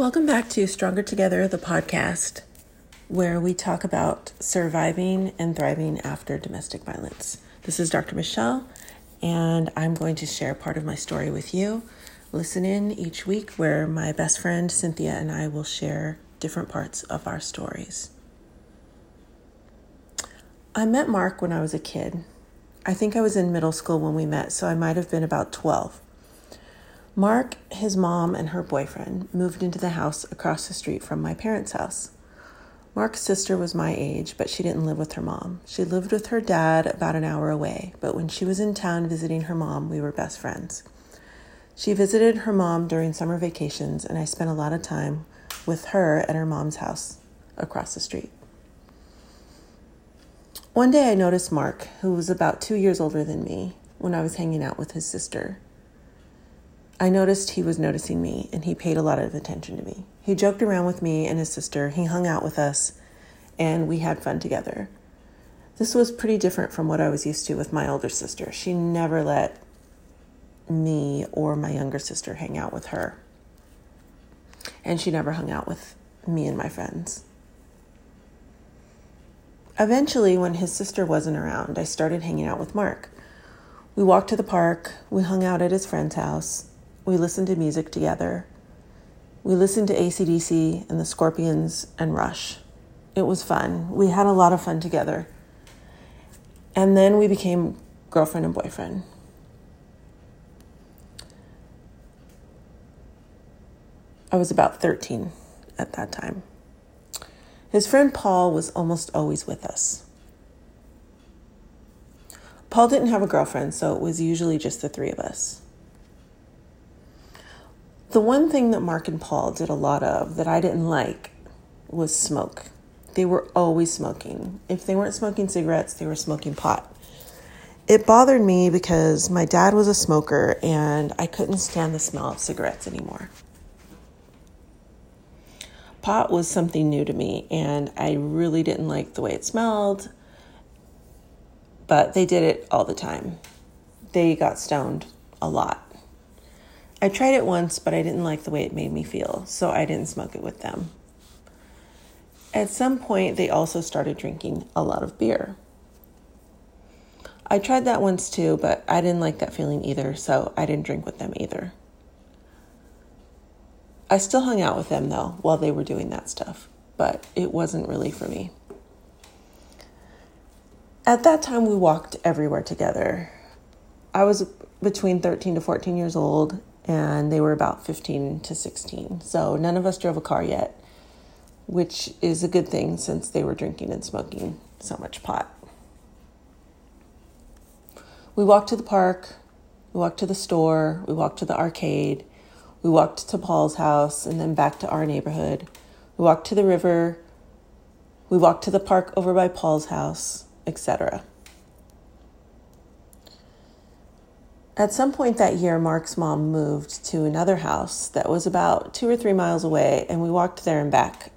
Welcome back to Stronger Together, the podcast, where we talk about surviving and thriving after domestic violence. This is Dr. Michelle, and I'm going to share part of my story with you. Listen in each week where my best friend Cynthia and I will share different parts of our stories. I met Mark when I was a kid. I think I was in middle school when we met, so I might have been about 12. Mark, his mom, and her boyfriend moved into the house across the street from my parents' house. Mark's sister was my age, but she didn't live with her mom. She lived with her dad about an hour away, but when she was in town visiting her mom, we were best friends. She visited her mom during summer vacations, and I spent a lot of time with her at her mom's house across the street. One day I noticed Mark, who was about two years older than me, when I was hanging out with his sister. I noticed he was noticing me and he paid a lot of attention to me. He joked around with me and his sister, he hung out with us, and we had fun together. This was pretty different from what I was used to with my older sister. She never let me or my younger sister hang out with her. And she never hung out with me and my friends. Eventually, when his sister wasn't around, I started hanging out with Mark. We walked to the park, we hung out at his friend's house, we listened to music together. We listened to ACDC and the Scorpions and Rush. It was fun. We had a lot of fun together. And then we became girlfriend and boyfriend. I was about 13 at that time. His friend Paul was almost always with us. Paul didn't have a girlfriend, so it was usually just the three of us. The one thing that Mark and Paul did a lot of that I didn't like was smoke. They were always smoking. If they weren't smoking cigarettes, they were smoking pot. It bothered me because my dad was a smoker and I couldn't stand the smell of cigarettes anymore. Pot was something new to me and I really didn't like the way it smelled, but they did it all the time. They got stoned a lot. I tried it once, but I didn't like the way it made me feel, so I didn't smoke it with them. At some point, they also started drinking a lot of beer. I tried that once too, but I didn't like that feeling either, so I didn't drink with them either. I still hung out with them though while they were doing that stuff, but it wasn't really for me. At that time, we walked everywhere together. I was between 13 to 14 years old, and they were about 15 to 16. So none of us drove a car yet, which is a good thing since they were drinking and smoking so much pot. We walked to the park, we walked to the store, we walked to the arcade, we walked to Paul's house and then back to our neighborhood. We walked to the river, we walked to the park over by Paul's house, etc. At some point that year, Mark's mom moved to another house that was about two or three miles away, and we walked there and back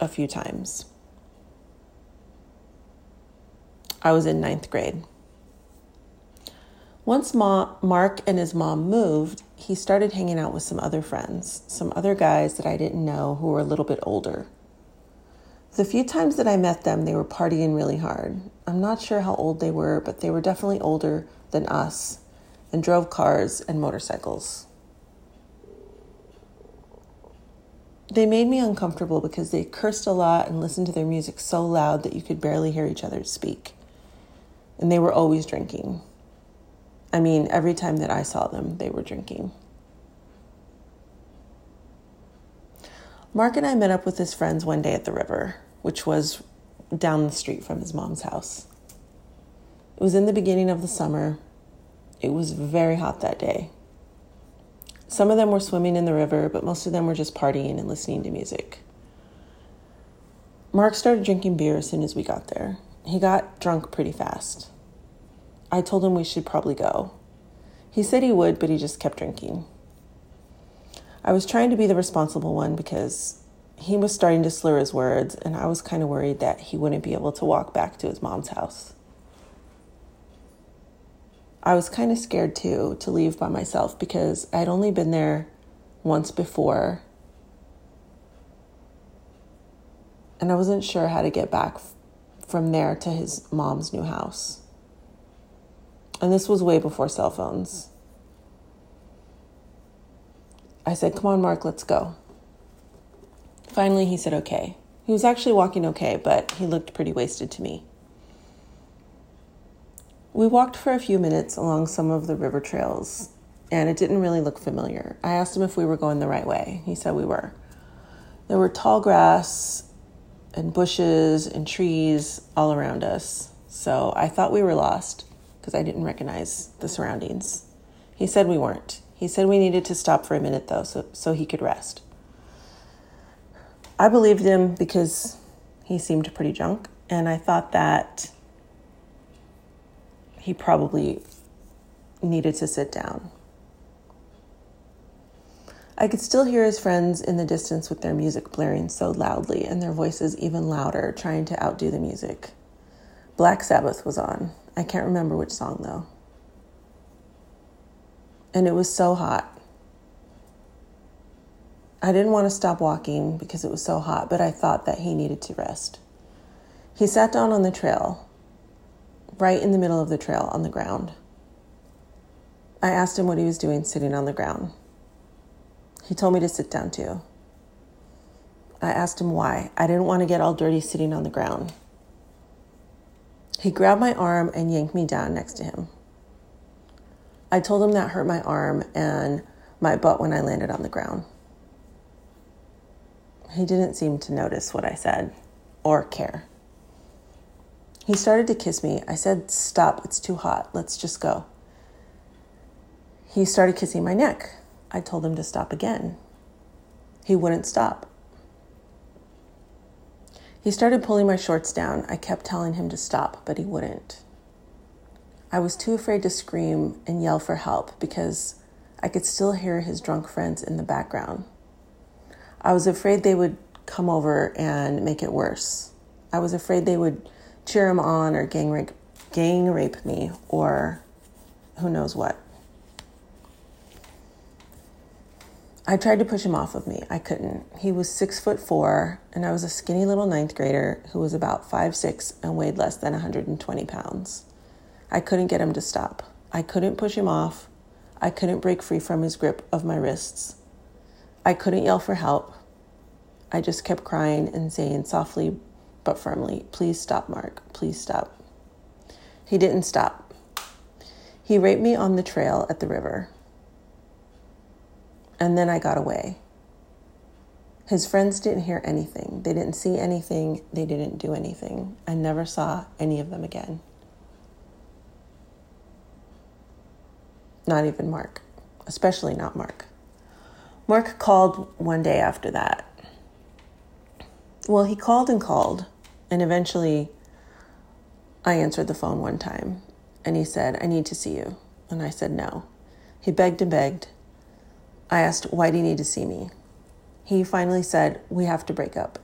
a few times. I was in ninth grade. Once Ma- Mark and his mom moved, he started hanging out with some other friends, some other guys that I didn't know who were a little bit older. The few times that I met them, they were partying really hard. I'm not sure how old they were, but they were definitely older than us and drove cars and motorcycles. They made me uncomfortable because they cursed a lot and listened to their music so loud that you could barely hear each other speak. And they were always drinking. I mean, every time that I saw them, they were drinking. Mark and I met up with his friends one day at the river, which was down the street from his mom's house. It was in the beginning of the summer, it was very hot that day. Some of them were swimming in the river, but most of them were just partying and listening to music. Mark started drinking beer as soon as we got there. He got drunk pretty fast. I told him we should probably go. He said he would, but he just kept drinking. I was trying to be the responsible one because he was starting to slur his words, and I was kind of worried that he wouldn't be able to walk back to his mom's house. I was kind of scared too to leave by myself because I'd only been there once before and I wasn't sure how to get back from there to his mom's new house. And this was way before cell phones. I said, Come on, Mark, let's go. Finally, he said, Okay. He was actually walking okay, but he looked pretty wasted to me. We walked for a few minutes along some of the river trails, and it didn't really look familiar. I asked him if we were going the right way. He said we were. There were tall grass and bushes and trees all around us, so I thought we were lost because I didn't recognize the surroundings. He said we weren't. He said we needed to stop for a minute though, so, so he could rest. I believed him because he seemed pretty drunk, and I thought that he probably needed to sit down. I could still hear his friends in the distance with their music blaring so loudly and their voices even louder, trying to outdo the music. Black Sabbath was on. I can't remember which song though. And it was so hot. I didn't want to stop walking because it was so hot, but I thought that he needed to rest. He sat down on the trail, right in the middle of the trail on the ground. I asked him what he was doing sitting on the ground. He told me to sit down too. I asked him why. I didn't want to get all dirty sitting on the ground. He grabbed my arm and yanked me down next to him. I told him that hurt my arm and my butt when I landed on the ground. He didn't seem to notice what I said or care. He started to kiss me. I said, Stop, it's too hot. Let's just go. He started kissing my neck. I told him to stop again. He wouldn't stop. He started pulling my shorts down. I kept telling him to stop, but he wouldn't. I was too afraid to scream and yell for help because I could still hear his drunk friends in the background. I was afraid they would come over and make it worse. I was afraid they would cheer him on or gang rape, gang rape me or who knows what. I tried to push him off of me. I couldn't. He was six foot four, and I was a skinny little ninth grader who was about five six and weighed less than 120 pounds. I couldn't get him to stop. I couldn't push him off. I couldn't break free from his grip of my wrists. I couldn't yell for help. I just kept crying and saying softly but firmly, Please stop, Mark. Please stop. He didn't stop. He raped me on the trail at the river. And then I got away. His friends didn't hear anything. They didn't see anything. They didn't do anything. I never saw any of them again. Not even Mark, especially not Mark. Mark called one day after that. Well, he called and called, and eventually I answered the phone one time, and he said, I need to see you. And I said, no. He begged and begged. I asked, why do you need to see me? He finally said, we have to break up.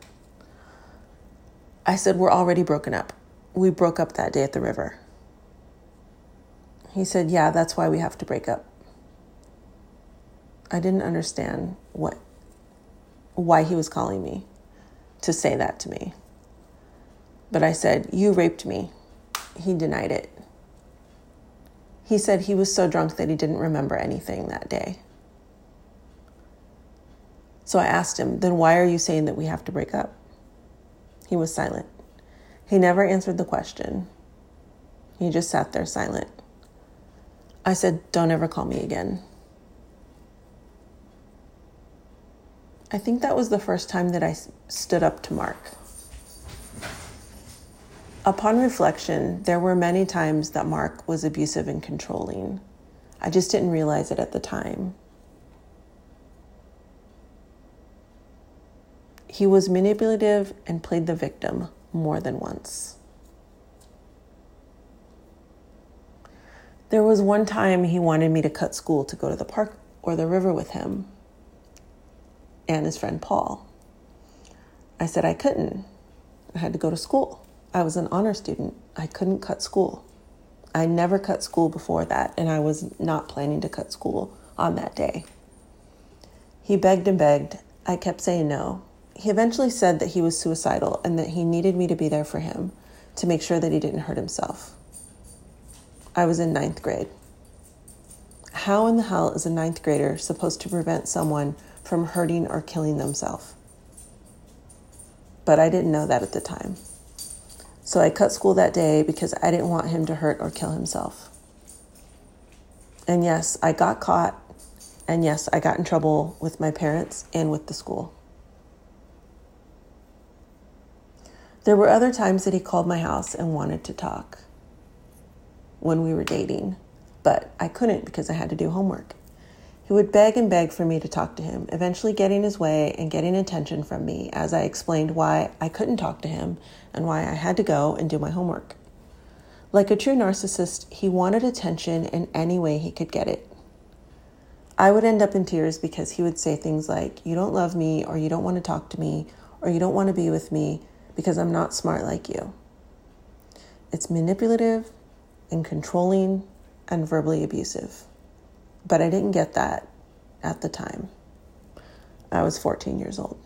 I said, we're already broken up. We broke up that day at the river. He said, yeah, that's why we have to break up. I didn't understand what why he was calling me to say that to me. But I said, "You raped me." He denied it. He said he was so drunk that he didn't remember anything that day. So I asked him, "Then why are you saying that we have to break up?" He was silent. He never answered the question. He just sat there silent. I said, Don't ever call me again. I think that was the first time that I stood up to Mark. Upon reflection, there were many times that Mark was abusive and controlling. I just didn't realize it at the time. He was manipulative and played the victim more than once. There was one time he wanted me to cut school to go to the park or the river with him and his friend Paul. I said I couldn't. I had to go to school. I was an honor student. I couldn't cut school. I never cut school before that, and I was not planning to cut school on that day. He begged and begged. I kept saying no. He eventually said that he was suicidal and that he needed me to be there for him to make sure that he didn't hurt himself. I was in ninth grade. How in the hell is a ninth grader supposed to prevent someone from hurting or killing themselves? But I didn't know that at the time. So I cut school that day because I didn't want him to hurt or kill himself. And yes, I got caught. And yes, I got in trouble with my parents and with the school. There were other times that he called my house and wanted to talk when we were dating, but I couldn't because I had to do homework. He would beg and beg for me to talk to him, eventually getting his way and getting attention from me as I explained why I couldn't talk to him and why I had to go and do my homework. Like a true narcissist, he wanted attention in any way he could get it. I would end up in tears because he would say things like, You don't love me, or you don't want to talk to me, or you don't want to be with me because I'm not smart like you. It's manipulative and controlling and verbally abusive. But I didn't get that at the time. I was 14 years old.